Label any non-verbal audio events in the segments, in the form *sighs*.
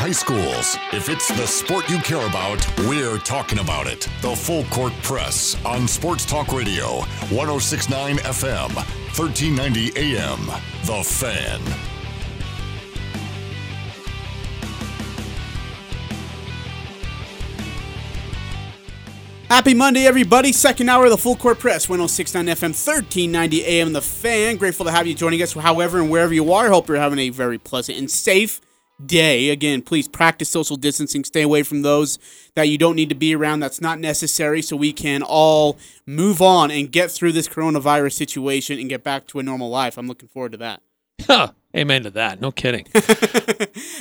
high schools. If it's the sport you care about, we're talking about it. The Full Court Press on Sports Talk Radio, 1069 FM, 1390 AM. The Fan. Happy Monday, everybody. Second hour of the Full Court Press, 1069 FM, 1390 AM. The Fan. Grateful to have you joining us, however and wherever you are. Hope you're having a very pleasant and safe day. Again, please practice social distancing. Stay away from those that you don't need to be around. That's not necessary, so we can all move on and get through this coronavirus situation and get back to a normal life. I'm looking forward to that. Huh. Amen to that. No kidding. *laughs*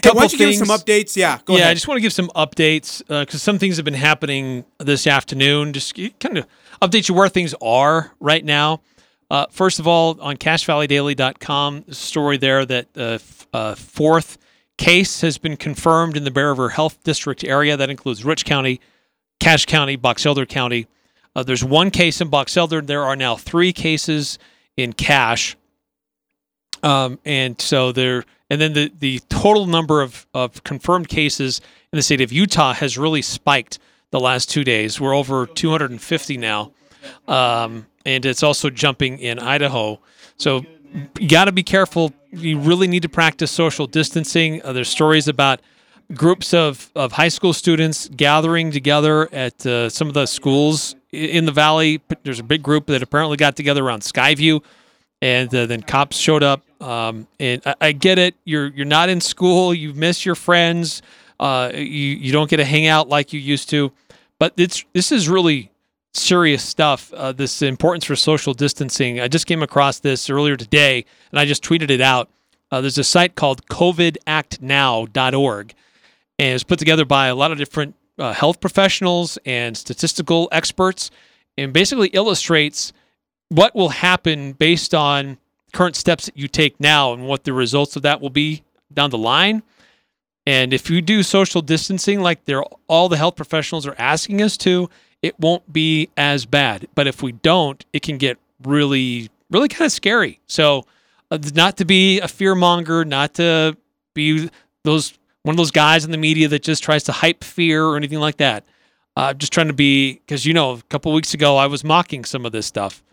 Hey, why don't you give some updates? Yeah, go yeah, ahead. I just want to give some updates because some things have been happening this afternoon. Just kind of update you where things are right now. Uh, first of all, on CacheValleyDaily.com, story there that uh, f- uh, fourth case has been confirmed in the Bear River Health District area. That includes Rich County, Cache County, Box Elder County. Uh, there's one case in Box Elder. There are now three cases in Cache. Um, and so there, and then the, the total number of, of confirmed cases in the state of Utah has really spiked the last two days. We're over 250 now. Um, and it's also jumping in Idaho. So you got to be careful. You really need to practice social distancing. Uh, there's stories about groups of, of high school students gathering together at uh, some of the schools in the valley. There's a big group that apparently got together around Skyview and uh, then cops showed up. Um, and I, I get it. You're you're not in school. You miss your friends. Uh, you you don't get to hang out like you used to. But it's this is really serious stuff. Uh, this importance for social distancing. I just came across this earlier today, and I just tweeted it out. Uh, there's a site called COVIDActNow.org, and it's put together by a lot of different uh, health professionals and statistical experts, and basically illustrates what will happen based on current steps that you take now and what the results of that will be down the line. And if you do social distancing like they're all the health professionals are asking us to, it won't be as bad. But if we don't, it can get really, really kind of scary. So, uh, not to be a fear monger, not to be those one of those guys in the media that just tries to hype fear or anything like that. Uh, just trying to be because you know a couple weeks ago I was mocking some of this stuff,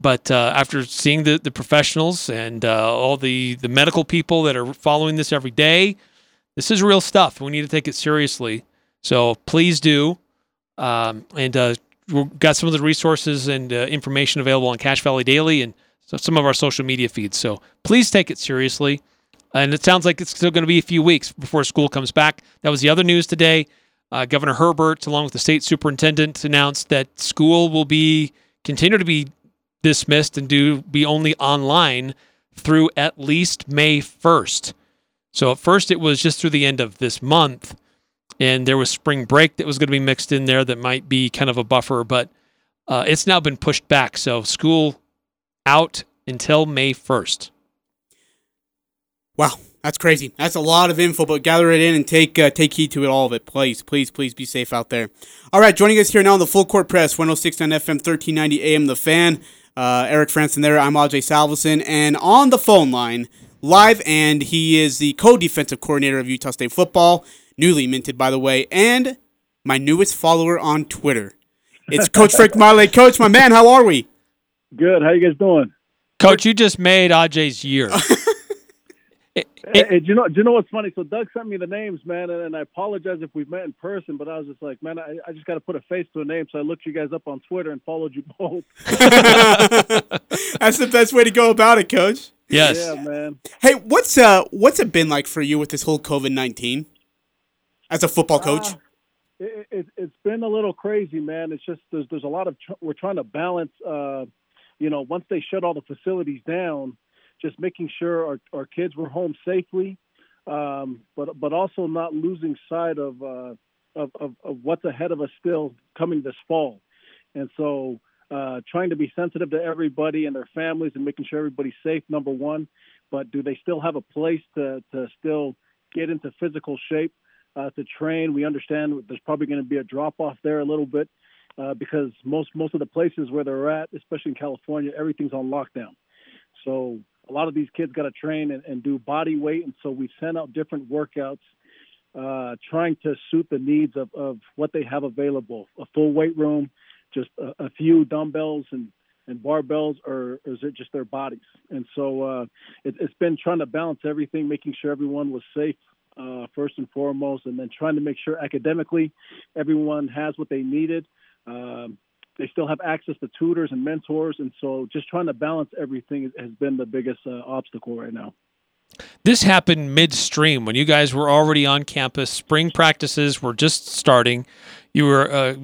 but uh, after seeing the the professionals and uh, all the the medical people that are following this every day, this is real stuff. We need to take it seriously. So please do, um, and uh, we've got some of the resources and uh, information available on Cache Valley Daily and some of our social media feeds. So please take it seriously. And it sounds like it's still going to be a few weeks before school comes back. That was the other news today. Uh, Governor Herbert, along with the state superintendent, announced that school will be continue to be dismissed and do be only online through at least May 1st. So at first it was just through the end of this month, and there was spring break that was going to be mixed in there that might be kind of a buffer, but uh, it's now been pushed back. So school out until May 1st. Wow, that's crazy. That's a lot of info, but gather it in and take uh, take heed to it, all of it. Please, please, please be safe out there. All right, joining us here now on the Full Court Press, 1069 FM, 1390 AM, The Fan. Uh, Eric Frandsen there. I'm Ajay Salvesen. And on the phone line, live, and he is the co defensive coordinator of Utah State football, newly minted, by the way, and my newest follower on Twitter. It's Coach Frank Maile. Coach, my man, how are we? Good. How you guys doing? Coach, you just made AJ's year. *laughs* It- Hey, it- hey, do you know? Do you know what's funny? So Doug sent me the names, man, and, and I apologize if we've met in person, but I was just like, man, I, I just got to put a face to a name. So I looked you guys up on Twitter and followed you both. *laughs* *laughs* That's the best way to go about it, Coach. yes. Yeah, man. Hey, what's uh what's it been like for you with this whole COVID nineteen as a football coach? Ah, it, it, it's been a little crazy, man. It's just there's there's a lot of tr- we're trying to balance. Uh, you know, once they shut all the facilities down, just making sure our, our kids were home safely, um, but but also not losing sight of, uh, of, of of what's ahead of us still coming this fall, and so uh, trying to be sensitive to everybody and their families and making sure everybody's safe. Number one, but do they still have a place to to still get into physical shape? Uh, to train. We understand there's probably going to be a drop off there a little bit uh, because most most of the places where they're at, especially in California, everything's on lockdown. So a lot of these kids got to train and, and do body weight, and so we sent out different workouts uh, trying to suit the needs of, of what they have available. A full weight room, just a, a few dumbbells and, and barbells, or, or, is it just their bodies? And so uh, it, has been trying to balance everything, making sure everyone was safe uh, first and foremost, and then trying to make sure academically everyone has what they needed. Um, they still have access to tutors and mentors, and so just trying to balance everything has been the biggest uh, obstacle right now. This happened midstream when you guys were already on campus. Spring practices were just starting. You were a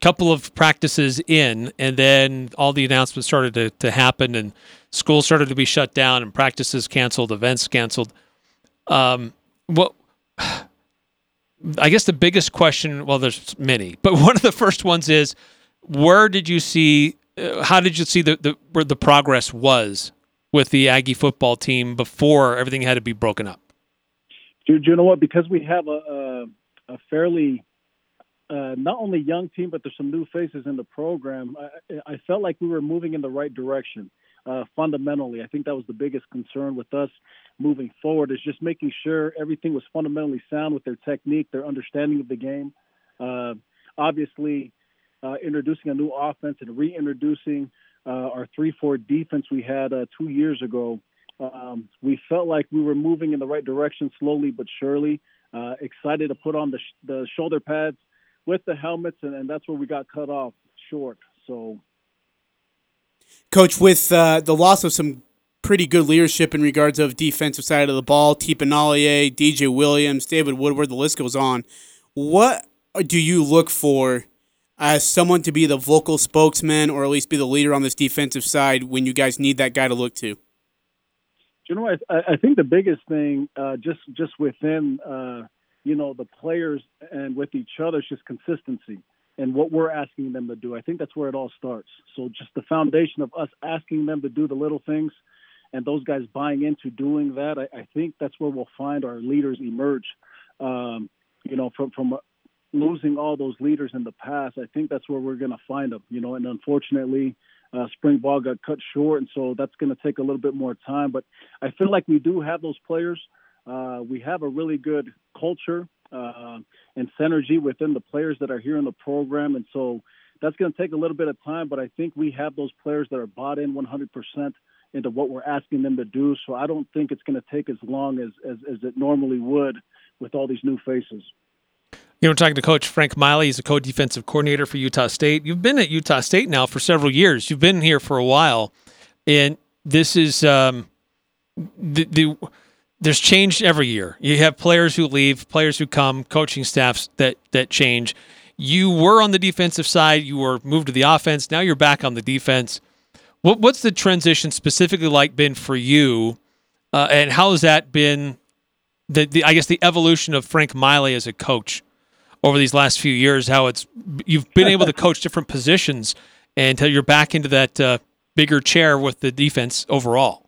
couple of practices in, and then all the announcements started to, to happen, and school started to be shut down, and practices canceled, events canceled. Um, what? *sighs* I guess the biggest question, well, there's many, but *laughs* one of the first ones is, where did you see? Uh, how did you see the, the where the progress was with the Aggie football team before everything had to be broken up? Do, do you know what? Because we have a, a, a fairly uh, not only young team, but there's some new faces in the program. I, I felt like we were moving in the right direction. Uh, fundamentally, I think that was the biggest concern with us moving forward is just making sure everything was fundamentally sound with their technique, their understanding of the game. Uh, obviously, uh, introducing a new offense and reintroducing uh, our three-four defense we had uh, two years ago, um, we felt like we were moving in the right direction slowly but surely. Excited to put on the, sh- the shoulder pads with the helmets, and, and, that's where we got cut off short. So, Coach, with uh, the loss of some pretty good leadership in regards of defensive side of the ball, Tipa Galeai, DJ Williams, David Woodward, the list goes on. What do you look for as someone to be the vocal spokesman or at least be the leader on this defensive side when you guys need that guy to look to? You know, I, I think the biggest thing, uh, just just within, uh, you know, the players and with each other, is just consistency and what we're asking them to do. I think that's where it all starts. So just the foundation of us asking them to do the little things, and those guys buying into doing that. I, I think that's where we'll find our leaders emerge. Um, you know, from from losing all those leaders in the past, I think that's where we're going to find them. You know, and unfortunately, uh, spring ball got cut short, and so that's going to take a little bit more time. But I feel like we do have those players. Uh, we have a really good culture uh, and synergy within the players that are here in the program, and so that's going to take a little bit of time. But I think we have those players that are bought in 100% into what we're asking them to do. So I don't think it's going to take as long as, as, as it normally would with all these new faces. You know, talking to Coach Frank Maile. he's a co-defensive coordinator for Utah State. You've been at Utah State now for several years. You've been here for a while, and this is um, the, the there's change every year. You have players who leave, players who come, coaching staffs that that change. You were on the defensive side. You were moved to the offense. Now you're back on the defense. What, what's the transition specifically like been for you, uh, and how has that been? The, the I guess the evolution of Frank Maile as a coach over these last few years, how it's you've been able to coach different positions until you're back into that uh, bigger chair with the defense overall.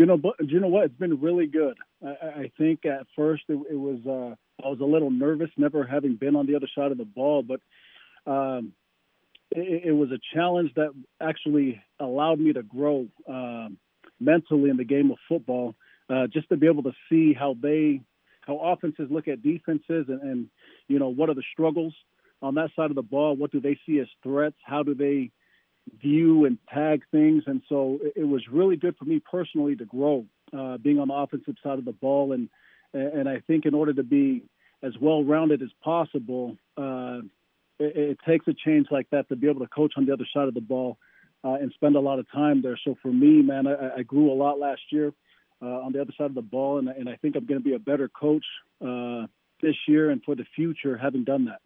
You know? Do you know what? It's been really good. I, I think at first it, it was uh, I was a little nervous, never having been on the other side of the ball, but um, it, it, was a challenge that actually allowed me to grow um, mentally in the game of football. Uh, just to be able to see how they how offenses look at defenses and, and you know what are the struggles on that side of the ball what do they see as threats how do they view and tag things. And so it, was really good for me personally to grow uh, being on the offensive side of the ball. And and I think in order to be as well rounded as possible uh, it, it, takes a change like that to be able to coach on the other side of the ball uh, and spend a lot of time there. So for me man I, I grew a lot last year uh, on the other side of the ball, and, and I think I'm going to be a better coach uh, this year and for the future, having done that.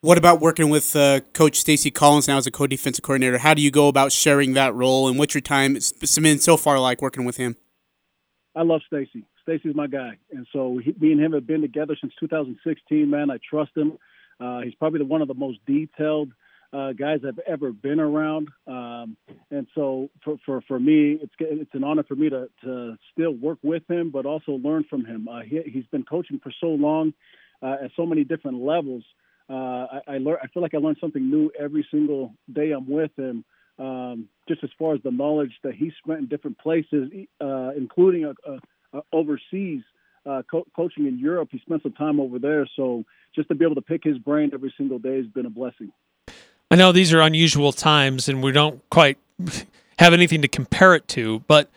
What about working with uh, Coach Stacy Collins now as a co-defensive coordinator? How do you go about sharing that role, and what's your time been so far like working with him? I love Stacy. Stacy's my guy, and so he, me and him have been together since 2016. Man, I trust him. Uh, he's probably the, one of the most detailed uh, guys I've ever been around. Um, and so for, for, for me, it's, it's an honor for me to, to still work with him, but also learn from him. Uh, he, he's been coaching for so long uh, at so many different levels. Uh, I, I, learn, I feel like I learn something new every single day I'm with him. Um, just as far as the knowledge that he spent in different places, uh, including a, a, a overseas uh, co- coaching in Europe. He spent some time over there, so just to be able to pick his brain every single day has been a blessing. I know these are unusual times, and we don't quite have anything to compare it to, but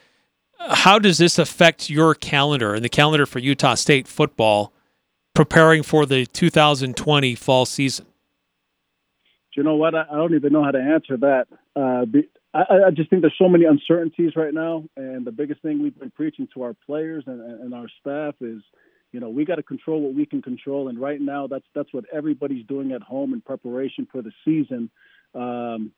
how does this affect your calendar and the calendar for Utah State football preparing for the 2020 fall season? Do you know what? I, don't even know how to answer that. Uh, I, I, just think there's so many uncertainties right now, and the biggest thing we've been preaching to our players and, and our staff is, you know, we got to control what we can control, and right now that's that's what everybody's doing at home in preparation for the season. Um,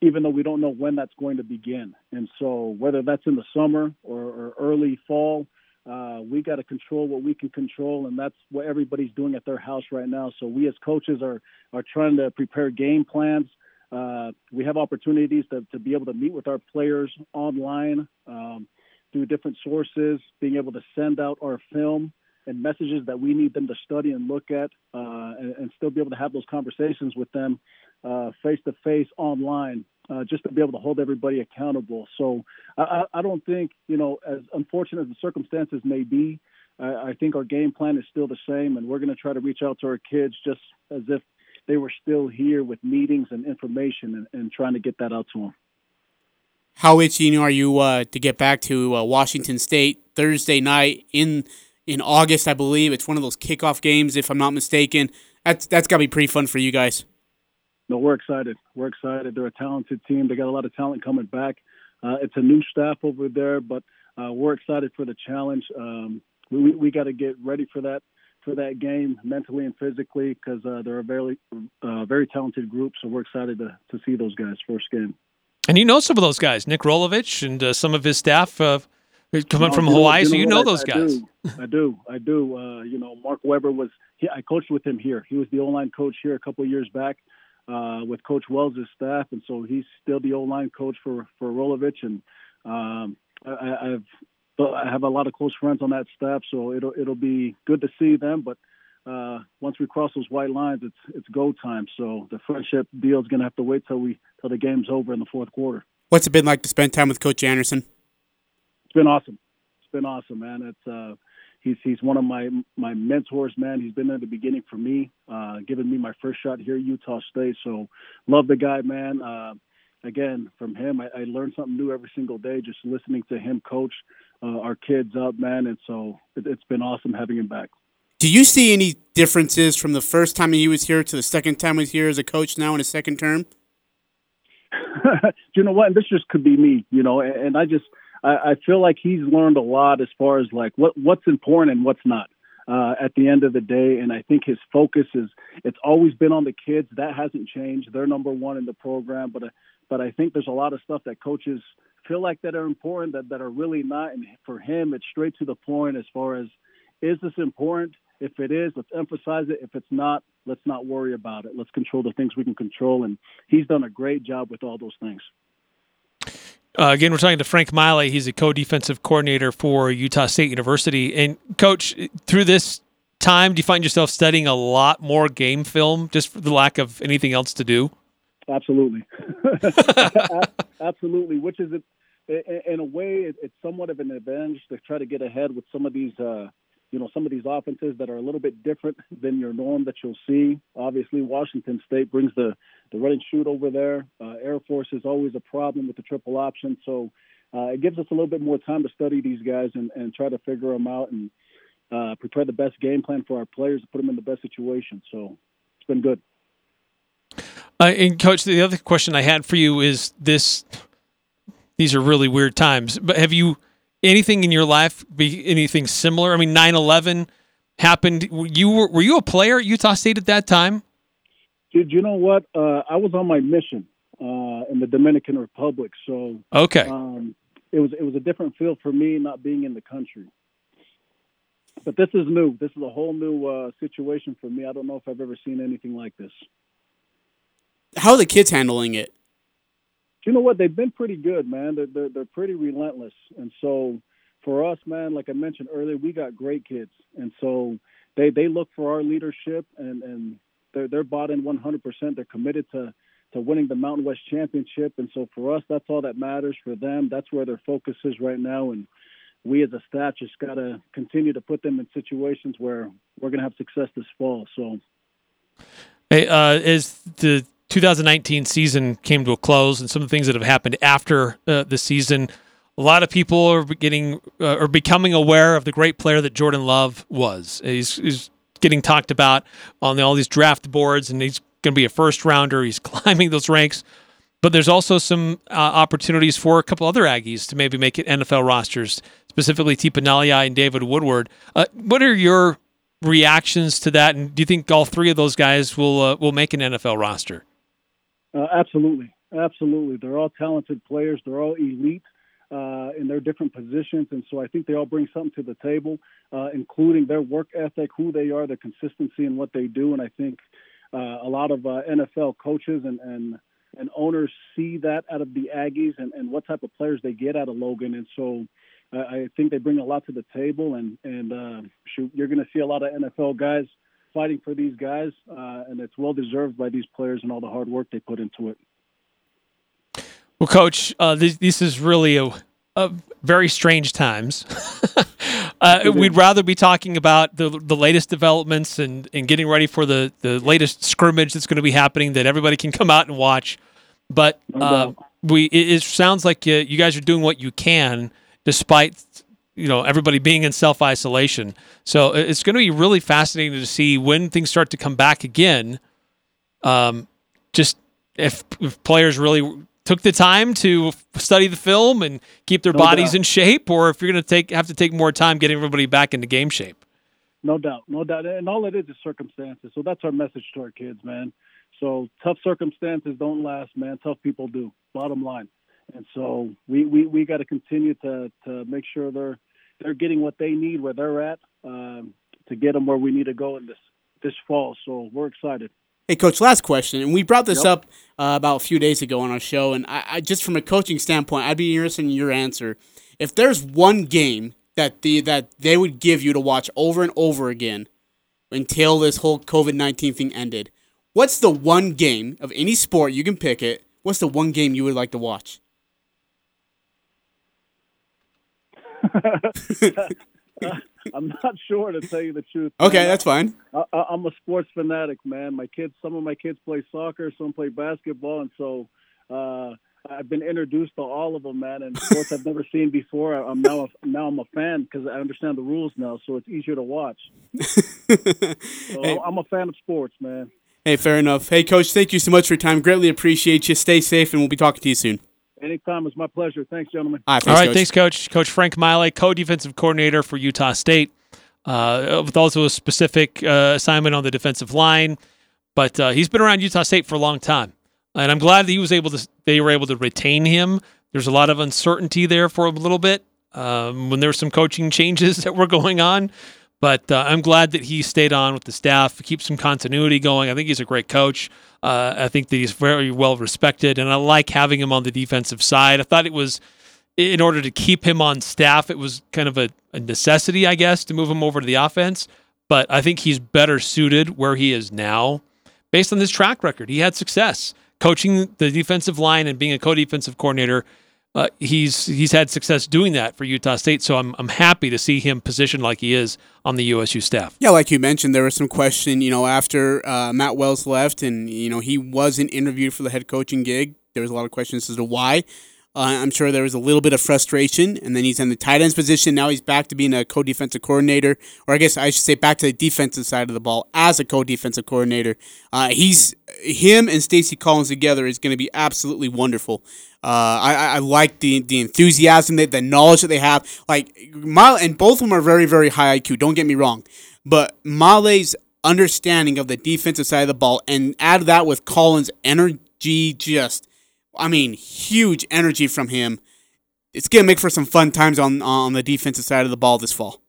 even though we don't know when that's going to begin. And so, whether that's in the summer or, or early fall, uh, we got to control what we can control, and that's what everybody's doing at their house right now. So, we as coaches are are trying to prepare game plans. Uh, we have opportunities to, to be able to meet with our players online um, through different sources, being able to send out our film and messages that we need them to study and look at, uh, and, and, still be able to have those conversations with them face to face online uh, just to be able to hold everybody accountable. So I, I, don't think, you know, as unfortunate as the circumstances may be, I, I think our game plan is still the same, and we're going to try to reach out to our kids just as if they were still here with meetings and information and, and trying to get that out to them. How itching are you uh, to get back to uh, Washington State Thursday night in in August? I believe it's one of those kickoff games, if I'm not mistaken. That's that's got to be pretty fun for you guys no, we're excited. We're excited. They're a talented team. They got a lot of talent coming back. Uh, it's a new staff over there, but uh, we're excited for the challenge. Um, we we got to get ready for that for that game mentally and physically because uh, they're a very uh, very talented group. So we're excited to to see those guys first game. And you know some of those guys, Nick Rolovich and uh, some of his staff uh, coming from Hawaii. You know, so you know, know those I, guys. I do. I do. I do. you know, Mark Weber was. He, I coached with him here. He was the O line coach here a couple of years back uh, with Coach Wells' staff, and so he's still the O line coach for for Rolovich, and um, I, I've I have a lot of close friends on that staff, so it'll it'll be good to see them. But uh, once we cross those white lines, it's it's go time. So the friendship deal is going to have to wait till we till the game's over in the fourth quarter. What's it been like to spend time with Coach Anderson? It's been awesome. It's been awesome, man. It's uh, he's he's one of my my mentors, man. He's been there at the beginning for me, uh, giving me my first shot here at Utah State. So love the guy, man. Uh, again, from him, I, I learned something new every single day just listening to him coach uh, our kids up, man. And so it, it's been awesome having him back. Do you see any differences from the first time he was here to the second time he was here as a coach now in his second term? *laughs* you know what? This just could be me, you know, and, and I just – I, I feel like he's learned a lot as far as like what what's important and what's not. Uh, at the end of the day. And I think his focus is it's always been on the kids. That hasn't changed. They're number one in the program. But uh, but I think there's a lot of stuff that coaches feel like that are important that, that are really not. And for him, it's straight to the point as far as is this important? If it is, let's emphasize it. If it's not, let's not worry about it. Let's control the things we can control. And he's done a great job with all those things. Uh, again, we're talking to Frank Maile. He's a co-defensive coordinator for Utah State University. And coach, through this time, do you find yourself studying a lot more game film just for the lack of anything else to do? Absolutely, *laughs* absolutely. Which is, in a way, it's somewhat of an advantage to try to get ahead with some of these uh, you know some of these offenses that are a little bit different than your norm that you'll see. Obviously, Washington State brings the the run and shoot over there. Uh, Air Force is always a problem with the triple option, so uh, it gives us a little bit more time to study these guys and, and try to figure them out and uh, prepare the best game plan for our players to put them in the best situation. So it's been good. Uh, and coach, the other question I had for you is this: these are really weird times, but have you? Anything in your life be anything similar? I mean, 9/11 happened. You were were you a player at Utah State at that time? Dude, you know what? Uh, I was on my mission uh, in the Dominican Republic, so okay. Um, it was it was a different feel for me not being in the country. But this is new. This is a whole new uh, situation for me. I don't know if I've ever seen anything like this. How are the kids handling it? You know what? They've been pretty good, man. They're, they're, they're pretty relentless. And so for us, man, like I mentioned earlier, we got great kids. And so they, they look for our leadership and, and they're, they're bought in 100%. They're committed to, to winning the Mountain West Championship. And so for us, that's all that matters for them. That's where their focus is right now. And we as a staff just got to continue to put them in situations where we're going to have success this fall. So, hey, uh, as the 2019 season came to a close, and some of the things that have happened after uh, the season, a lot of people are getting uh, are becoming aware of the great player that Jordan Love was. He's, he's getting talked about on all these draft boards, and he's going to be a first rounder. He's *laughs* climbing those ranks. But there's also some uh, opportunities for a couple other Aggies to maybe make it NFL rosters, specifically Tipa Galeai and David Woodward. Uh, what are your reactions to that? And do you think all three of those guys will uh, will make an NFL roster? Uh, absolutely, absolutely. They're all talented players. They're all elite uh, in their different positions, and so I think they all bring something to the table, uh, including their work ethic, who they are, their consistency in what they do. And I think a lot of NFL coaches and, and and owners see that out of the Aggies and, and what type of players they get out of Logan. And so uh, I think they bring a lot to the table. And, and uh, shoot, you're going to see a lot of NFL guys fighting for these guys. Uh, and it's well deserved by these players and all the hard work they put into it. Well, Coach, uh, this, this is really a, a very strange times. *laughs* uh, we'd rather be talking about the the latest developments and, and getting ready for the, the latest scrimmage that's going to be happening that everybody can come out and watch. But uh, we it, it, sounds like you, you guys are doing what you can despite you know everybody being in self isolation. So it's going to be really fascinating to see when things start to come back again. Um, just if, if players really took the time to study the film and keep their no bodies doubt. in shape, or if you're going to take have to take more time getting everybody back into game shape. No doubt, no doubt, and all it is is circumstances. So that's our message to our kids, man. So tough circumstances don't last, man. Tough people do. Bottom line, and so we we, we got to continue to to make sure they're they're getting what they need where they're at um, to get them where we need to go in this this fall. So we're excited. Hey, coach. Last question, and we brought this yep. up uh, about a few days ago on our show, and I, I, just from a coaching standpoint, I'd be interested in your answer. If there's one game that the that they would give you to watch over and over again until this whole COVID nineteen thing ended, what's the one game of any sport you can pick it? What's the one game you would like to watch? *laughs* I'm not sure to tell you the truth. Okay, man. that's fine. I, am a sports fanatic, man. My kids, some of my kids play soccer, some play basketball, and so uh, I've been introduced to all of them, man. And sports I've never seen before. I'm now a, now I'm a fan because I understand the rules now, so it's easier to watch. so *laughs* hey. I'm a fan of sports, man. Hey, fair enough. Hey, coach, thank you so much for your time. Greatly appreciate you. Stay safe, and we'll be talking to you soon. Anytime. It's my pleasure. Thanks, gentlemen. All right, thanks, All right, coach. thanks, Coach. Coach Frank Maile, co-defensive coordinator for Utah State, uh, with also a specific uh, assignment on the defensive line. But uh, he's been around Utah State for a long time, and I'm glad that he was able to. They were able to retain him. There's a lot of uncertainty there for a little bit um, when there were some coaching *laughs* changes that were going on. But uh, I'm glad that he stayed on with the staff, keep some continuity going. I think he's a great coach. Uh, I think that he's very well respected, and I like having him on the defensive side. I thought it was, in order to keep him on staff, it was kind of a, a necessity, I guess, to move him over to the offense. But I think he's better suited where he is now based on his track record. He had success coaching the defensive line and being a co defensive coordinator uh, he's he's had success doing that for Utah State. So I'm I'm happy to see him positioned like he is on the USU staff. Yeah, like you mentioned, there was some question, you know, after uh, Matt Wells left, and you know he wasn't interviewed for the head coaching gig. There was a lot of questions as to why. Uh, I'm sure there was a little bit of frustration, and then he's in the tight ends position. Now he's back to being a co-defensive coordinator, or I guess I should say back to the defensive side of the ball as a co-defensive coordinator. Uh, he's him and Stacy Collins together is going to be absolutely wonderful. Uh, I, I like the the enthusiasm, the, the knowledge that they have. Like Maile, and both of them are very very high IQ. Don't get me wrong, but Maile's understanding of the defensive side of the ball, and add that with Collins' energy, just I mean, huge energy from him. It's gonna make for some fun times on on the defensive side of the ball this fall.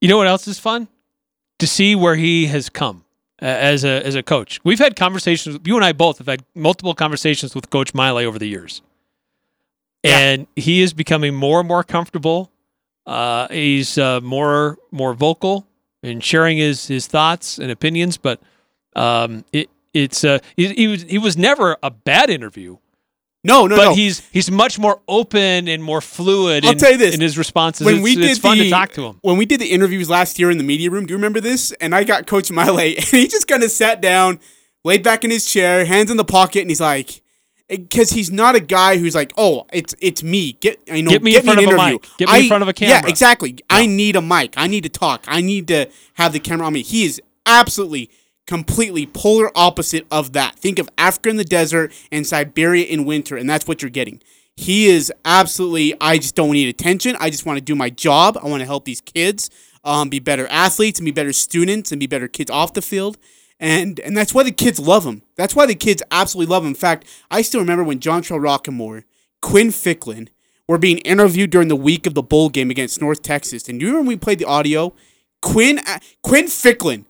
You know what else is fun? To see where he has come uh, as a as a coach. We've had conversations. You and I both have had multiple conversations with Coach Maile over the years, yeah. and he is becoming more and more comfortable. Uh, he's uh, more more vocal in sharing his his thoughts and opinions. But um, it it's uh, he, he was he was never a bad interview No, no, but no. he's he's much more open and more fluid. I'll in, tell you this. in his responses. when it's, we did it's fun the, to talk to him. When we did the interviews last year in the media room, do you remember this? And I got Coach Maile, *laughs* and he just kind of sat down, laid back in his chair, hands in the pocket, and he's like, because he's not a guy who's like, oh, it's it's me. Get I know, Get me in front an of a mic. Get me in front of a camera. Yeah, exactly. I need a mic. I need to talk. I need to have the camera on me. He is absolutely, completely polar opposite of that. Think of Africa in the desert and Siberia in winter, and that's what you're getting. He is absolutely. I just don't need attention. I just want to do my job. I want to help these kids um, be better athletes and be better students and be better kids off the field. And and that's why the kids love him. That's why the kids absolutely love him. In fact, I still remember when Jontrell Rocquemore, Quinn Ficklin were being interviewed during the week of the bowl game against North Texas. And you remember we played the audio? Quinn uh, Quinn Ficklin,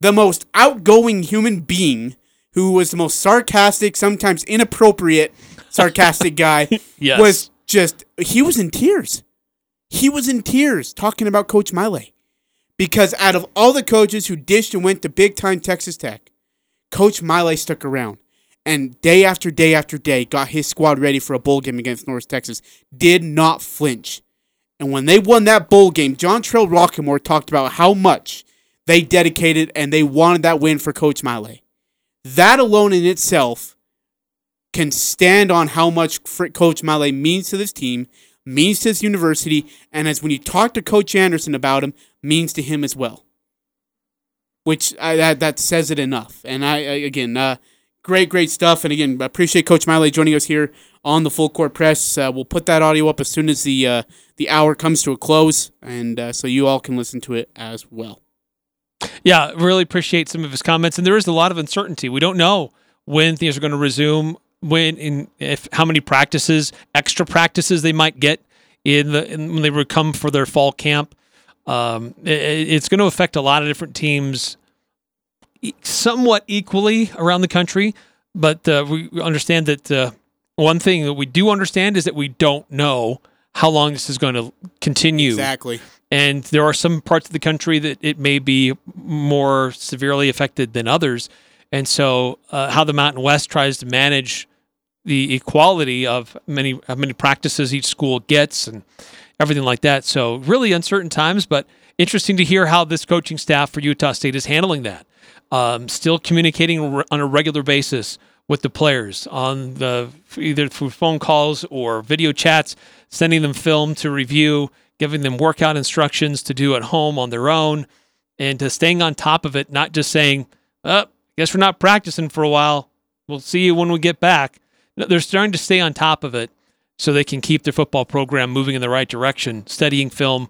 the most outgoing human being who was the most sarcastic, sometimes inappropriate sarcastic guy, *laughs* Yes. was just he was in tears. He was in tears talking about Coach Maile. Because out of all the coaches who dished and went to big time Texas Tech, Coach Maile stuck around and day after day after day got his squad ready for a bowl game against North Texas, did not flinch. And when they won that bowl game, Jontrell Rocquemore talked about how much they dedicated and they wanted that win for Coach Maile. That alone in itself can stand on how much Coach Maile means to this team, means to this university, and as when you talk to Coach Anderson about him, means to him as well. Which I, that that says it enough. And I, I again, uh, great, great stuff. And again, I appreciate Coach Maile joining us here on the Full Court Press. Uh, we'll put that audio up as soon as the uh, the hour comes to a close, and uh, so you all can listen to it as well. Yeah, really appreciate some of his comments. And there is a lot of uncertainty. We don't know when things are going to resume, when in if how many practices, extra practices they might get in the in, when they would come for their fall camp. Um, it, it's going to affect a lot of different teams, somewhat equally around the country. But uh, we we understand that uh, one thing that we do understand is that we don't know how long this is going to continue. Exactly. And there are some parts of the country that it may be more severely affected than others. And so, uh, how the Mountain West tries to manage the equality of many how many practices each school gets and everything like that. So, really uncertain times, but interesting to hear how this coaching staff for Utah State is handling that. Um, still communicating on a regular basis with the players on the either through phone calls or video chats, sending them film to review, giving them workout instructions to do at home on their own, and to staying on top of it, not just saying, "Oh, guess we're not practicing for a while. We'll see you when we get back." They're starting to stay on top of it so they can keep their football program moving in the right direction, studying film,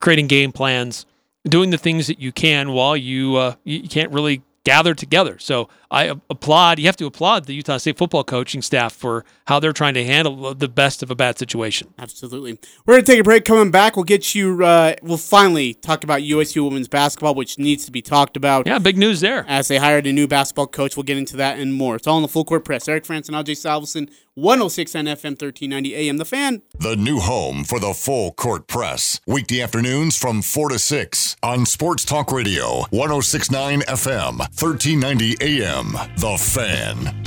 creating game plans, doing the things that you can while you uh, you can't really gather together. So I a- applaud. You have to applaud the Utah State football coaching staff for how they're trying to handle the best of a bad situation. Absolutely. We're going to take a break. Coming back, we'll get you, uh, we'll finally talk about USU women's basketball, which needs to be talked about. Yeah, big news there. As they hired a new basketball coach, we'll get into that and more. It's all in the full court press. Eric Frandsen and AJ Salvesen, 106 on FM, 1390 AM. The fan. The new home for the full court press. Weekday afternoons from 4 to 6 on Sports Talk Radio, 1069 FM, 1390 AM. The Fan.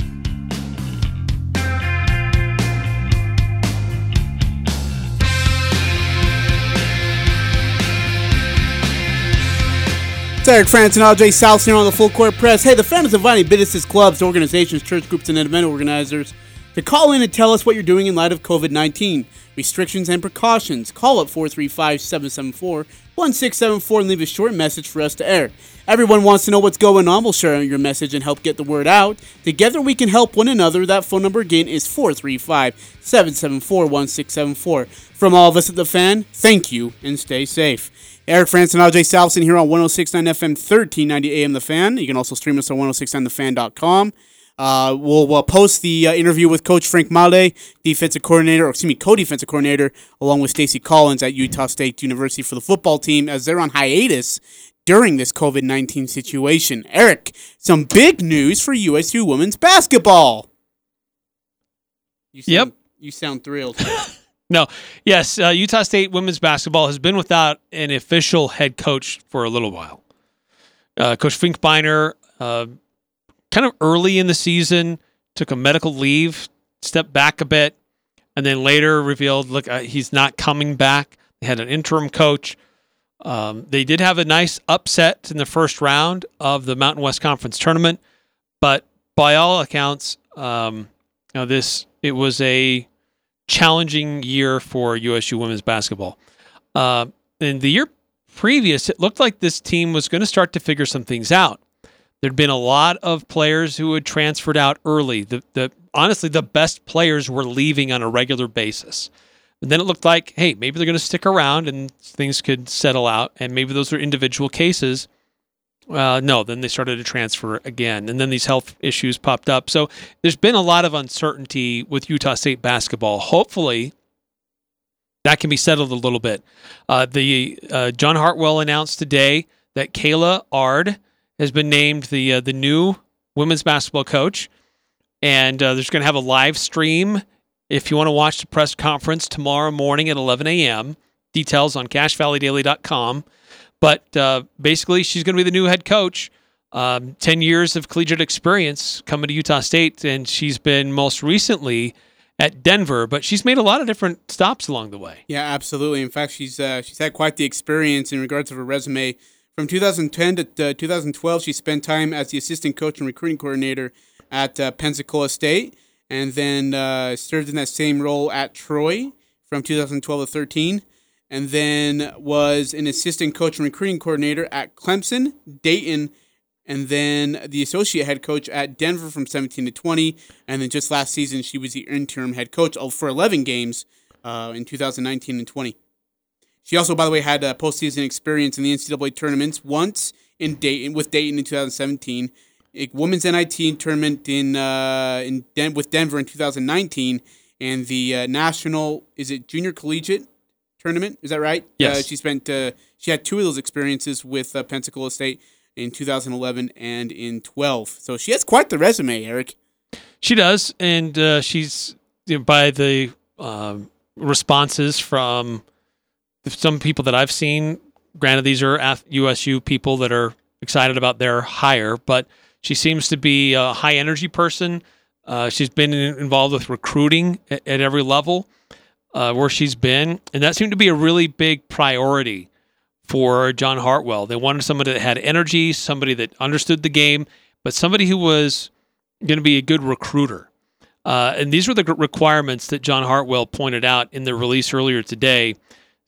Eric Frandsen and AJ Salvesen here on the full court press. Hey, the fan is inviting businesses, clubs, organizations, church groups, and event organizers to call in and tell us what you're doing in light of COVID 19. Restrictions and precautions. Call up 435 774 1674 and leave a short message for us to air. Everyone wants to know what's going on. We'll share your message and help get the word out. Together we can help one another. That phone number again is 435 774 1674. From all of us at The Fan, thank you and stay safe. Eric Frandsen and AJ Salvesen here on 1069 FM, 1390 AM The Fan. You can also stream us on 1069thefan.com. Uh, we'll, we'll post the uh, interview with Coach Frank Maile, defensive coordinator, or excuse me, co-defensive coordinator, along with Stacy Collins at Utah State University for the football team as they're on hiatus during this COVID 19 situation. Eric, some big news for USU women's basketball. You sound, Yep. You sound thrilled. *laughs* No, yes, uh, Utah State women's basketball has been without an official head coach for a little while. Uh, coach Finkbeiner, uh, kind of early in the season, took a medical leave stepped back a bit, and then later revealed, look, uh, he's not coming back. They had an interim coach. Um, they did have a nice upset in the first round of the Mountain West Conference tournament, but by all accounts, um, you know, this it was a challenging year for USU women's basketball. Uh, in the year previous, it looked like this team was going to start to figure some things out. There'd been a lot of players who had transferred out early. The, the honestly, the best players were leaving on a regular basis. And then it looked like, hey, maybe they're going to stick around and things could settle out. And maybe those are individual cases. Uh, no, then they started to transfer again. And then these health issues popped up. So there's been a lot of uncertainty with Utah State basketball. Hopefully, that can be settled a little bit. Uh, the uh, John Hartwell announced today that Kayla Ard has been named the uh, the new women's basketball coach, and uh, there's going to have a live stream if you want to watch the press conference tomorrow morning at 11 a.m. Details on cachevalleydaily.com. But uh, basically, she's going to be the new head coach. Um, 10 years of collegiate experience coming to Utah State, and she's been most recently at Denver, but she's made a lot of different stops along the way. Yeah, absolutely. In fact, she's uh, she's had quite the experience in regards of her resume. From 2010 to uh, 2012, she spent time as the assistant coach and recruiting coordinator at uh, Pensacola State, and then uh, served in that same role at Troy from 2012 to 13, and then was an assistant coach and recruiting coordinator at Clemson, Dayton, and then the associate head coach at Denver from 17 to 20, and then just last season she was the interim head coach for 11 games uh, in 2019 and 20. She also, by the way, had a postseason experience in the NCAA tournaments once in Dayton with Dayton in 2017, a women's NIT tournament in uh, in Den- with Denver in 2019, and the uh, national is it junior collegiate tournament? Is that right? Yes. Uh, she spent uh, she had two of those experiences with uh, Pensacola State in 2011 and in 12. So she has quite the resume, Eric. She does, and uh, she's you know, by the um, responses from some people that I've seen. Granted, these are USU people that are excited about their hire, but she seems to be a high energy person. Uh, she's been involved with recruiting at, at every level uh, where she's been, and that seemed to be a really big priority for John Hartwell. They wanted somebody that had energy, somebody that understood the game, but somebody who was going to be a good recruiter. Uh, and these were the requirements that John Hartwell pointed out in the release earlier today.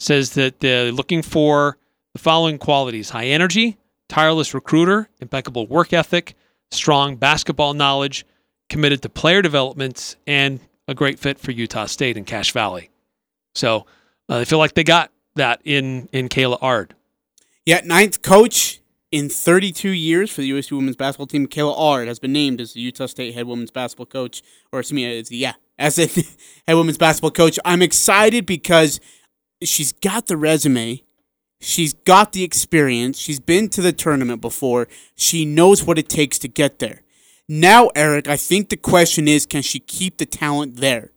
Says that they're looking for the following qualities: high energy, tireless recruiter, impeccable work ethic, strong basketball knowledge, committed to player development, and a great fit for Utah State and Cache Valley. So uh, they feel like they got that in in Kayla Ard. Yeah, ninth coach in 32 years for the USU women's basketball team. Kayla Ard has been named as the Utah State head women's basketball coach, or excuse me, as the, yeah, as a *laughs* head women's basketball coach. I'm excited because she's got the resume. She's got the experience. She's been to the tournament before. She knows what it takes to get there. Now, Eric, I think the question is can she keep the talent there?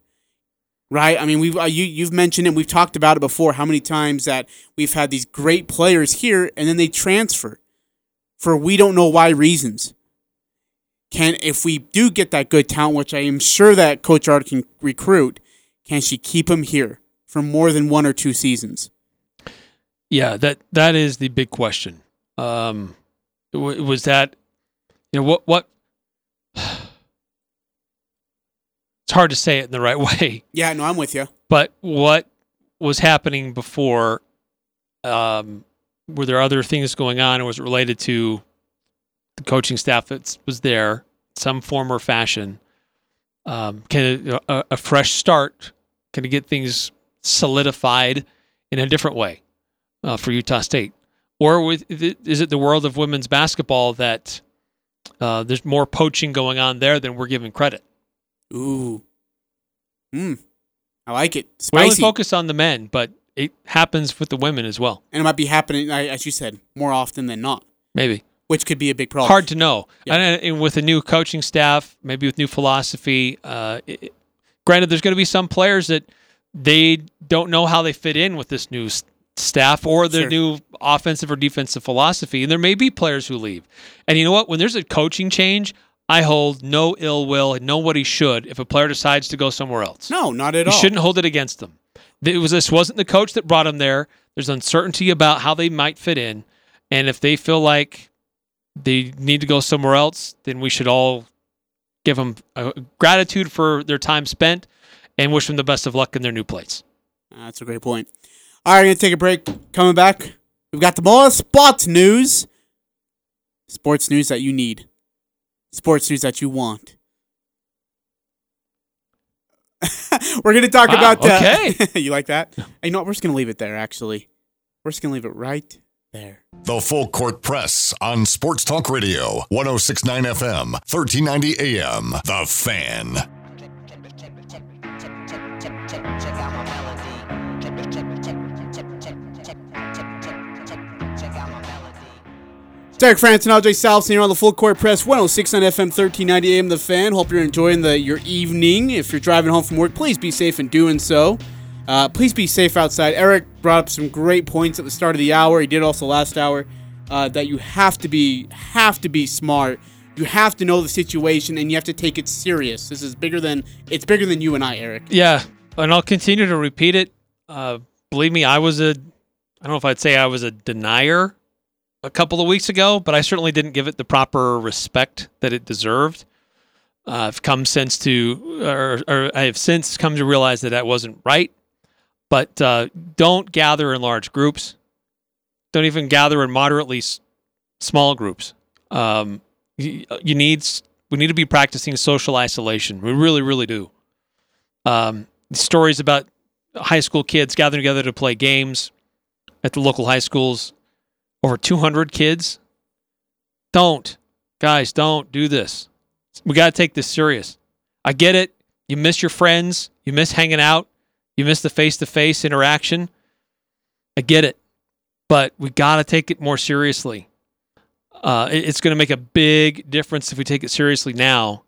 right? I mean, we've uh, you you've mentioned it. We've talked about it before. How many times that we've had these great players here, and then they transfer for we don't know why reasons. Can if we do get that good talent, which I am sure that Coach Ard can recruit, can she keep him here for more than one or two seasons? Yeah, that that is the big question. Um, was that you know what what *sighs* it's hard to say it in the right *laughs* way. Yeah, no, I'm with you. But what was happening before? Um, were there other things going on, or was it related to the coaching staff that was there, some form or fashion? Um, can a, a fresh start can it get things solidified in a different way uh, for Utah State, or with, is it the world of women's basketball that uh, there's more poaching going on there than we're giving credit? Ooh. Hmm. I like it. Spicy. We only focus on the men, but it happens with the women as well. And it might be happening, as you said, more often than not. Maybe. Which could be a big problem. Hard to know. Yeah. And, and, with a new coaching staff, maybe with new philosophy, uh, it, granted, there's going to be some players that they don't know how they fit in with this new staff or their sure. new offensive or defensive philosophy. And there may be players who leave. And you know what? When there's a coaching change, I hold no ill will and nobody should if a player decides to go somewhere else. No, not at You all. shouldn't hold it against them. It was this wasn't the coach that brought them there. There's uncertainty about how they might fit in, and if they feel like they need to go somewhere else, then we should all give them uh, gratitude for their time spent and wish them the best of luck in their new place. That's a great point. All right, gonna take a break. Coming back, we've got the most sports news. Sports news that you need. Sports news that you want. we're gonna talk Wow, about. Uh, okay. you like that? You know what? We're just gonna leave it there. Actually, we're just gonna leave it right there. The Full Court Press on Sports Talk Radio, 1069 FM, 1390 AM. The Fan. Eric Frandsen and Ajay Salvesen here on the Full Court Press, 106 on FM, 1390 AM. The Fan. Hope you're enjoying the your evening. If you're driving home from work, please be safe in doing so. Uh, please be safe outside. Eric brought up some great points at the start of the hour. He did also last hour. Uh, that you have to be have to be smart. You have to know the situation, and you have to take it serious. This is bigger than it's bigger than you and I, Eric. Yeah, and I'll continue to repeat it. Uh, believe me, I was a, I don't know if I'd say I was a denier a couple of weeks ago, but I certainly didn't give it the proper respect that it deserved. Uh, I've come since to, or, or I have since come to realize that that wasn't right. But uh, don't gather in large groups. Don't even gather in moderately s- small groups. Um, you, you need, we need to be practicing social isolation. We really, really do um, stories about high school kids gathering together to play games at the local high schools. Over 200 kids. Don't, guys, don't do this. We got to take this serious. I get it. You miss your friends. You miss hanging out. You miss the face to face interaction. I get it. But we got to take it more seriously. Uh, it's going to make a big difference if we take it seriously now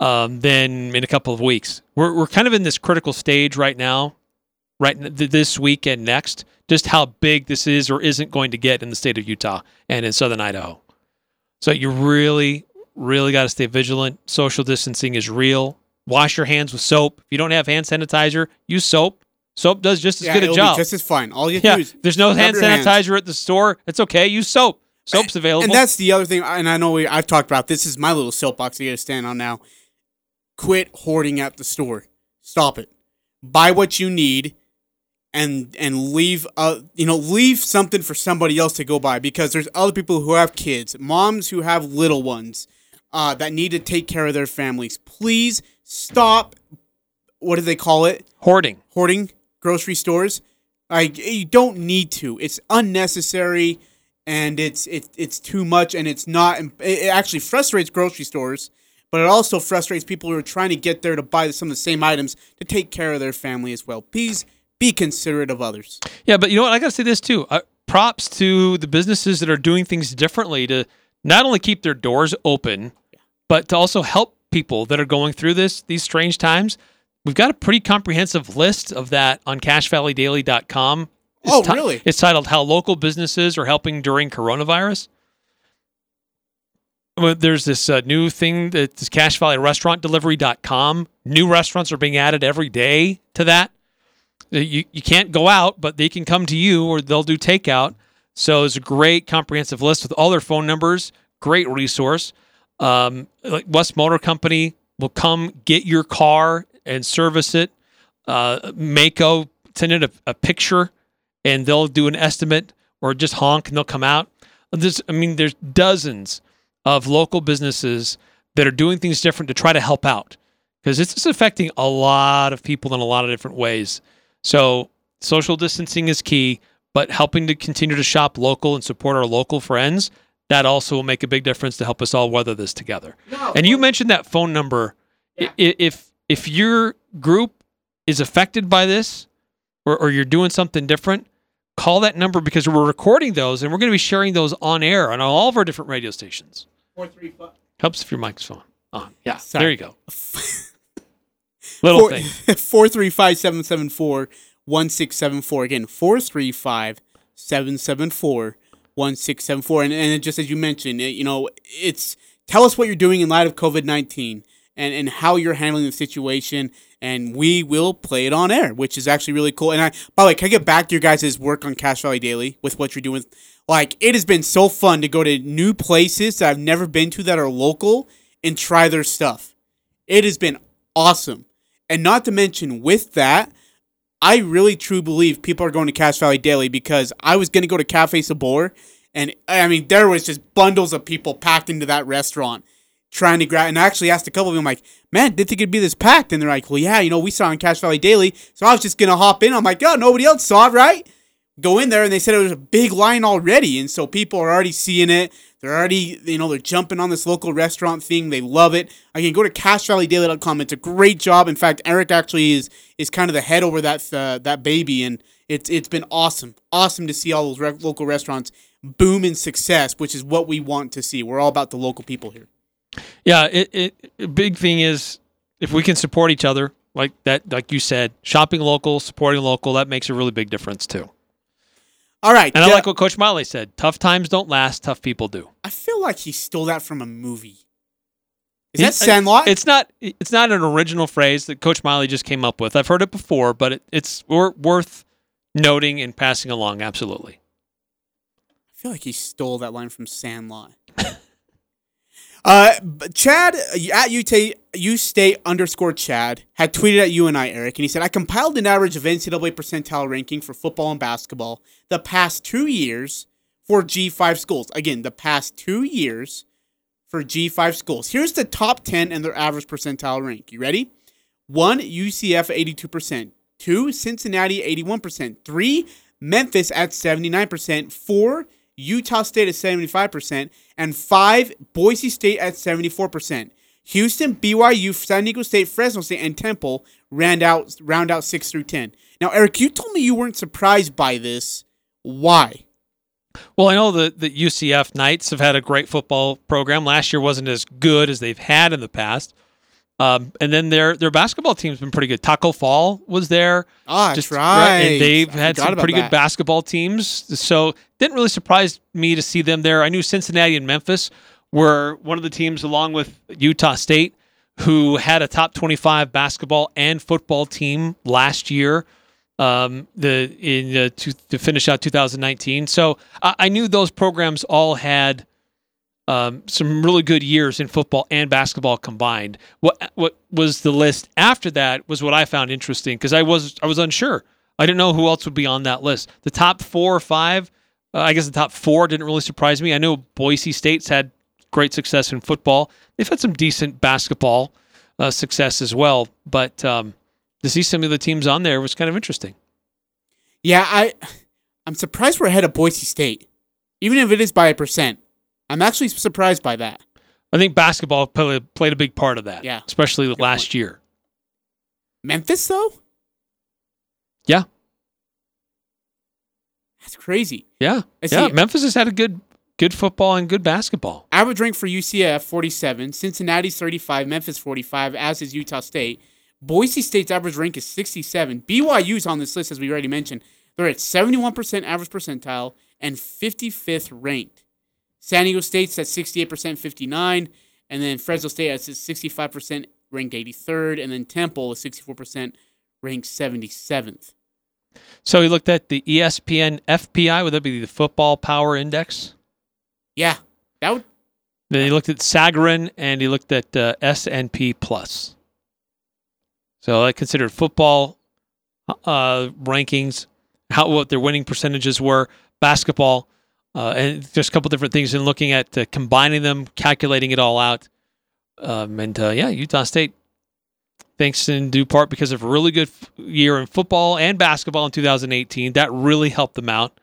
um, than in a couple of weeks. We're we're kind of in this critical stage right now, right th- this week and next. Just how big this is or isn't going to get in the state of Utah and in southern Idaho. So you really, really got to stay vigilant. Social distancing is real. Wash your hands with soap. If you don't have hand sanitizer, use soap. Soap does just as good a job. Just as fine. All you have yeah, to do is there's no hand your hands. sanitizer at the store. It's okay. Use soap. Soap's available. And that's the other thing, and I know we, I've talked about this. Is my little soapbox I got to stand on now. Quit hoarding at the store. Stop it. Buy what you need, and and leave uh you know leave something for somebody else to go buy because there's other people who have kids, moms who have little ones, uh, that need to take care of their families. Please stop. What do they call it? hoarding. hoarding grocery stores. Like you don't need to. It's unnecessary, and it's it, it's too much, and it's not. It actually frustrates grocery stores, but it also frustrates people who are trying to get there to buy some of the same items to take care of their family as well. Please be considerate of others. Yeah, but you know what? I got to say this too. Uh, props to the businesses that are doing things differently to not only keep their doors open, but to also help people that are going through this these strange times. We've got a pretty comprehensive list of that on CacheValleyDaily.com. It's Oh, ti- really? It's titled "How Local Businesses Are Helping During Coronavirus." Well, There's this uh, new thing that's Cache Valley Restaurant New restaurants are being added every day to that. You, you can't go out, but they can come to you or they'll do takeout. So it's a great comprehensive list with all their phone numbers. Great resource. Um, like West Motor Company will come get your car and service it. Uh, Mako send it a, a picture and they'll do an estimate or just honk and they'll come out. There's, I mean, there's dozens of local businesses that are doing things different to try to help out because it's affecting a lot of people in a lot of different ways. So social distancing is key, but helping to continue to shop local and support our local friends, that also will make a big difference to help us all weather this together. and you mentioned that phone number. I- i- If if your group is affected by this or, or you're doing something different, call that number because we're recording those and we're going to be sharing those on air on all of our different radio stations. Four, three, five. Helps if your mic's on. on. Yeah, Sorry. there you go. *laughs* Little Four- thing. *laughs* 435 774 1674. Again, 435 774 1674. And and just as you mentioned, it, you know, it's tell us what you're doing in light of COVID 19 and, and how you're handling the situation. And we will play it on air, which is actually really cool. And I, by the way, can I get back to your guys' work on Cache Valley Daily with what you're doing? Like, it has been so fun to go to new places that I've never been to that are local and try their stuff. It has been awesome. And not to mention, with that, I really truly believe people are going to Cache Valley Daily because I was going to go to Cafe Sabor, and I mean, there was just bundles of people packed into that restaurant trying to grab. And I actually asked a couple of them, like, man, didn't think it'd be this packed. And they're like, well, yeah, you know, we saw on Cache Valley Daily. So I was just going to hop in. I'm like, oh, nobody else saw it, right? Go in there, and they said it was a big line already. And so people are already seeing it. They're already, you know, they're jumping on this local restaurant thing. They love it. Again, go to CacheValleyDaily.com. It's a great job. In fact, Eric actually is is kind of the head over that uh, that baby, and it's it's been awesome, awesome to see all those re- local restaurants boom in success, which is what we want to see. We're all about the local people here. Yeah, it, it big thing is if we can support each other like that, like you said, shopping local, supporting local, that makes a really big difference too. All right, And I like what Coach Maile said: tough times don't last, tough people do. I feel like he stole that from a movie. Is He- that Sandlot? It's not. It's not an original phrase that Coach Maile just came up with. I've heard it before, but it, it's worth noting and passing along. Absolutely. I feel like he stole that line from Sandlot. *laughs* uh, Chad uh, at UT, U State underscore Chad had tweeted at you and I, Eric, and he said, I compiled an average of NCAA percentile ranking for football and basketball the past two years for G5 schools. Again, the past two years for G5 schools. Here's the top 10 and their average percentile rank. You ready? One, UCF 82%. Two, Cincinnati 81%. Three, Memphis at 79%. Four, Utah State at 75%. And five, Boise State at 74%. Houston, BYU, San Diego State, Fresno State, and Temple round out round out six through ten. Now, Eric, you told me you weren't surprised by this. Why? Well, I know the the UCF Knights have had a great football program. Last year wasn't as good as they've had in the past. Um, and then their their basketball team's been pretty good. Taco Fall was there. Ah, Just- that's right. And they've I had some pretty that. good basketball teams. So didn't really surprise me to see them there. I knew Cincinnati and Memphis were one of the teams, along with Utah State, who had a top 25 basketball and football team last year. Um, the in uh, to, to finish out 2019. So I, I knew those programs all had um, some really good years in football and basketball combined. What what was the list after that was what I found interesting because I was I was unsure. I didn't know who else would be on that list. The top four or five, uh, I guess the top four didn't really surprise me. I know Boise State's had great success in football. They've had some decent basketball uh, success as well, but um, to see some of the teams on there was kind of interesting. Yeah, I I'm surprised we're ahead of Boise State. Even if it is by a percent. I'm actually surprised by that. I think basketball played, played a big part of that, Yeah. especially Good last point. year. Memphis though? Yeah, That's crazy. yeah, I yeah. see. Memphis has had a good good football and good basketball. Average rank for UCF 47, Cincinnati's 35, Memphis 45, as is Utah State. Boise State's average rank is 67. BYU's on this list as we already mentioned. They're at 71% average percentile and 55th ranked. San Diego State's at 68% 59, and then Fresno State at 65% ranked 83rd, and then Temple is 64% ranked 77th. So we looked at the ESPN FPI. Would that be the Football Power Index? Yeah, that would Then he looked at Sagarin and he looked at uh, S&P Plus. So I considered football uh, rankings, how what their winning percentages were, basketball, uh, and just a couple different things. And looking at uh, combining them, calculating it all out, um, and uh, yeah, Utah State. Thanks in due part because of a really good year in football and basketball in 2018. That really helped them out,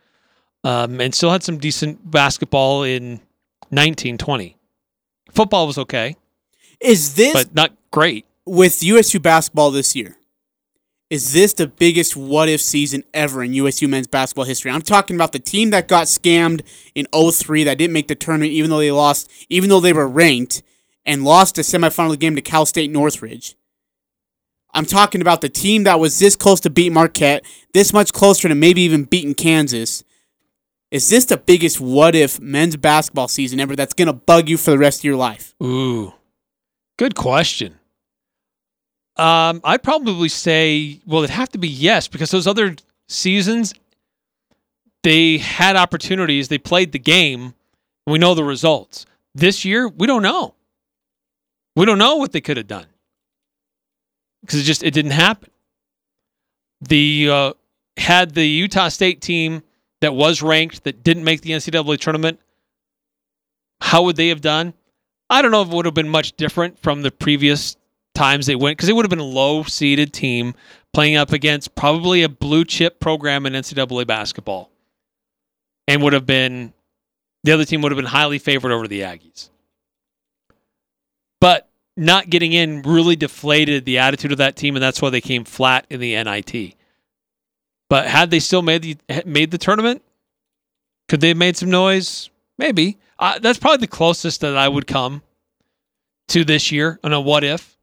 um, and still had some decent basketball in 1920. Football was okay, is this but not great. with USU basketball this year, is this the biggest what if season ever in USU men's basketball history? I'm talking about the team that got scammed in 03 that didn't make the tournament even though they lost, even though they were ranked and lost a semifinal game to Cal State Northridge. I'm talking about the team that was this close to beat Marquette, this much closer to maybe even beating Kansas. Is this the biggest what if men's basketball season ever that's going to bug you for the rest of your life? Ooh, good question. Um, I'd probably say, well, it'd have to be yes because those other seasons, they had opportunities, they played the game, we know the results. This year, we don't know. We don't know what they could have done because it just it didn't happen. The uh, had the Utah State team that was ranked that didn't make the NCAA tournament. How would they have done? I don't know if it would have been much different from the previous times they went because it would have been a low seeded team playing up against probably a blue chip program in NCAA basketball and would have been the other team would have been highly favored over the Aggies. But not getting in really deflated the attitude of that team, and that's why they came flat in the NIT. But had they still made the made the tournament, could they have made some noise? Maybe. Uh, that's probably the closest that I would come to this year on a what if.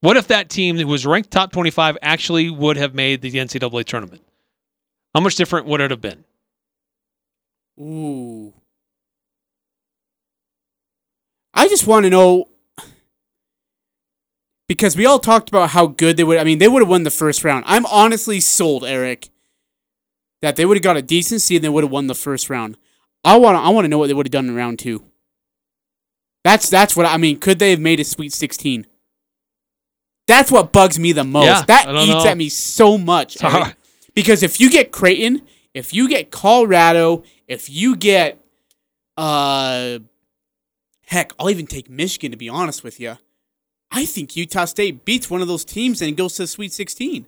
What if that team that was ranked top 25 actually would have made the NCAA tournament? How much different would it have been? Ooh. I just want to know because we all talked about how good they would. I mean, they would have won the first round. I'm honestly sold, Eric, that they would have got a decent seed and they would have won the first round. I want to. I want to know what they would have done in round two. That's that's what I mean. Could they have made a Sweet 16? That's what bugs me the most. Yeah, that eats know. at me so much. Eric. Because if you get Creighton, if you get Colorado, if you get uh heck, I'll even take Michigan to be honest with you. I think Utah State beats one of those teams and goes to the Sweet 16.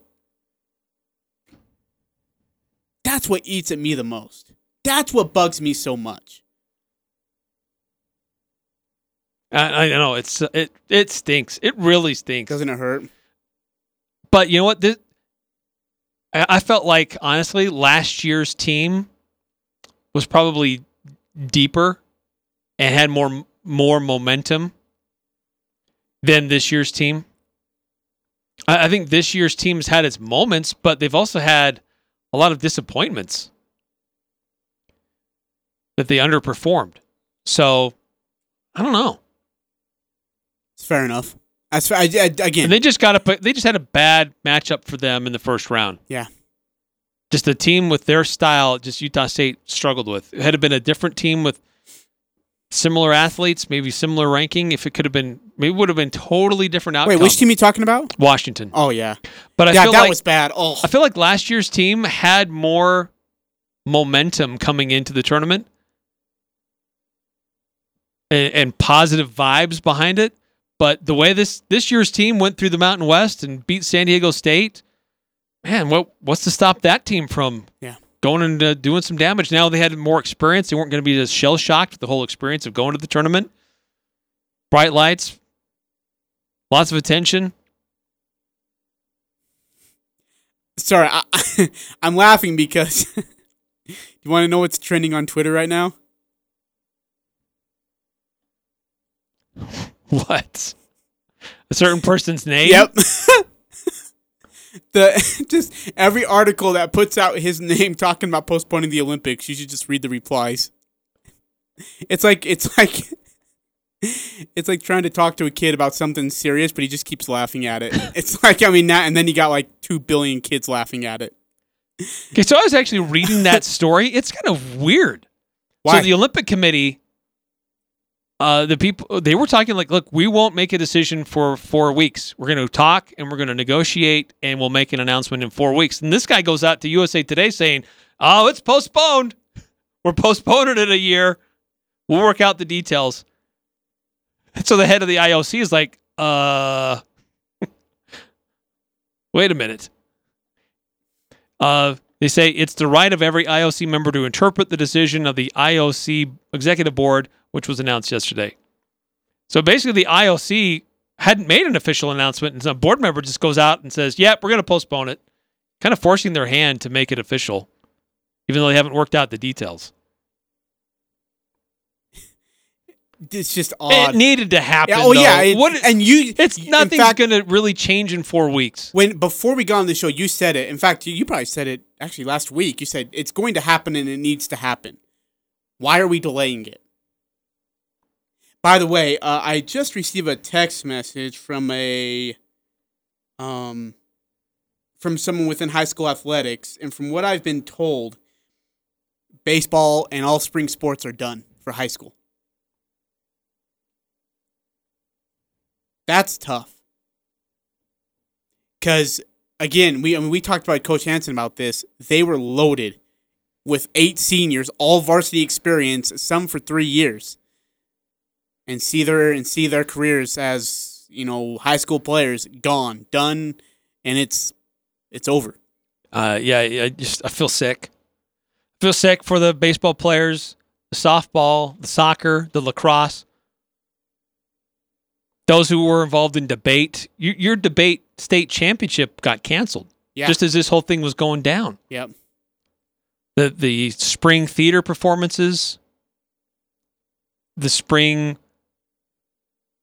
That's what eats at me the most. That's what bugs me so much. I, I know it's it it stinks. It really stinks. Doesn't it hurt? But you know what? This, I, I felt like honestly, last year's team was probably deeper and had more more momentum than this year's team. I, I think this year's team's had its moments, but they've also had a lot of disappointments that they underperformed. So I don't know. It's fair enough. That's fair. I, I, again. And they just got a they just had a bad matchup for them in the first round. Yeah. Just a team with their style, just Utah State struggled with. It had it been a different team with similar athletes, maybe similar ranking, if it could have been maybe it would have been totally different outcome. Wait, which team are you talking about? Washington. Oh yeah, But I yeah, feel that like was bad. Oh, I feel like last year's team had more momentum coming into the tournament and, and positive vibes behind it. But the way this this year's team went through the Mountain West and beat San Diego State, man, what what's to stop that team from Yeah. Going and uh, doing some damage? Now they had more experience; they weren't going to be as shell shocked with the whole experience of going to the tournament. Bright lights, lots of attention. sorry, I, *laughs* I'm laughing because *laughs* you want to know what's trending on Twitter right now? *laughs* What? A certain person's name? Yep. The *laughs* just every article that puts out his name talking about postponing the Olympics, you should just read the replies. It's like it's like *laughs* it's like trying to talk to a kid about something serious, but he just keeps laughing at it. *laughs* It's like I mean that, and then you got like two billion kids laughing at it. Okay, so I was actually reading that story. It's kind of weird. Why? So the Olympic Committee, uh, the people they were talking like, look, we won't make a decision for four weeks. We're going to talk and we're going to negotiate, and we'll make an announcement in four weeks. And this guy goes out to USA Today saying, "Oh, it's postponed. We're postponing it a year. We'll work out the details." And so the head of the IOC is like, "Uh, *laughs* wait a minute." Uh, they say it's the right of every IOC member to interpret the decision of the IOC executive board, which was announced yesterday. So basically, the IOC hadn't made an official announcement, and some board member just goes out and says, "Yep, we're going to postpone it," kind of forcing their hand to make it official, even though they haven't worked out the details. It's just odd. It needed to happen. Oh though. yeah, it- What- and you it's in nothing's fact- to really change in four weeks. when before we got on the show, you said it. In fact, you, you probably said it actually last week. You said it's going to happen and it needs to happen. Why are we delaying it? By the way, uh, I just received a text message from a um from someone within high school athletics, and from what I've been told, baseball and all spring sports are done for high school. That's tough. Because again, we I mean, we talked about Coach Hansen about this. They were loaded with eight seniors, all varsity experience, some for three years, and see their and see their careers as you know high school players gone, done, and it's it's over. Uh, yeah, I just I feel sick. I feel sick for the baseball players, the softball, the soccer, the lacrosse. Those who were involved in debate, your, your debate state championship got canceled Yeah. just as this whole thing was going down. Yep. The the spring theater performances, the spring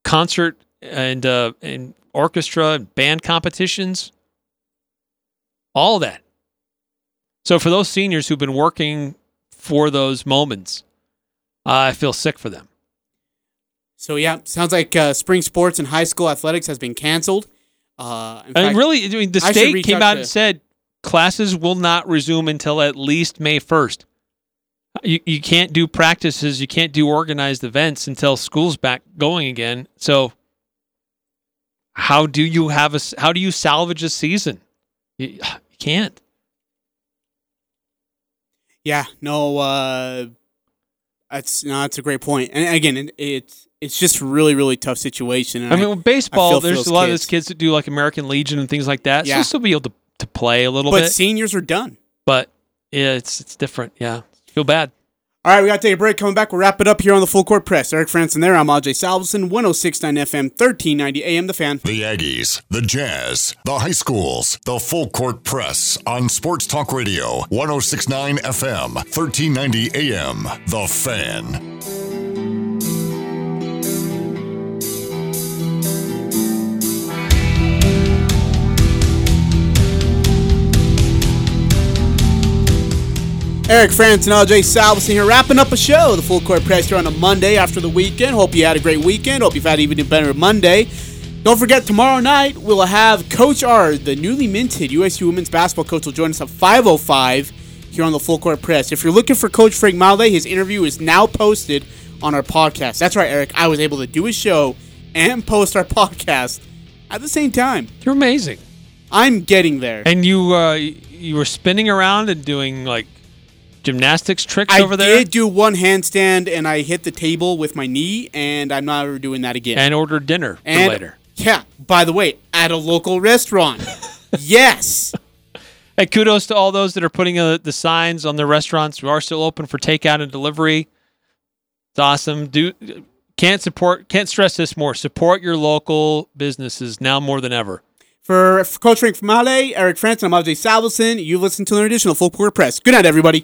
concert and uh, and orchestra and band competitions, all that. So for those seniors who've been working for those moments, I feel sick for them. So yeah, sounds like uh, spring sports and high school athletics has been canceled. Uh, And really, I mean, the I state came out out and said classes will not resume until at least May 1st. You, you can't do practices, you can't do organized events until school's back going again. So, how do you have a how do you salvage a season? You, you can't. Yeah, no, uh, that's no, that's a great point. And again, it, it's it's just a really really tough situation. And I mean, with baseball, there's those a lot of those kids that do like American Legion and things like that. So Yeah. they'll still be able to, to play a little but bit. But seniors are done. but yeah, it's it's different. Yeah, feel bad. All right, we got to take a break. Coming back, we'll wrap it up here on the Full Court Press. Eric Frandsen there. I'm Ajay Salvesen, 1069 FM, 1390 AM, The Fan. The Aggies, the Jazz, the high schools, the full court press on Sports Talk Radio, 1069 FM, 1390 AM. The Fan. Eric Frandsen, Ajay Salvesen here, wrapping up a show. The Full Court Press here on a Monday after the weekend. Hope you had a great weekend. Hope you've had even a better Monday. Don't forget, tomorrow night we'll have Coach Ard, the newly minted USU women's basketball coach, will join us at 5.05 here on the Full Court Press. If you're looking for Coach Frank Maile, his interview is now posted on our podcast. That's right, Eric. I was able to do a show and post our *laughs* podcast at the same time. You're amazing. I'm getting there. And you uh, you were spinning around and doing like gymnastics tricks I over there, I did do one handstand and I hit the table with my knee, and I'm not ever doing that again. and ordered dinner for And- later. Yeah, by the way, at a local restaurant. *laughs* yes. Hey, kudos to all those that are putting uh, the signs on their restaurants. We are still open for takeout and delivery. It's awesome. Do can't support can't stress this more. Support your local businesses now more than ever. For, Coach Frank Maile, Eric Frandsen, I'm Ajay Salvesen. You've listened to an additional Full Court Press. Good night, everybody.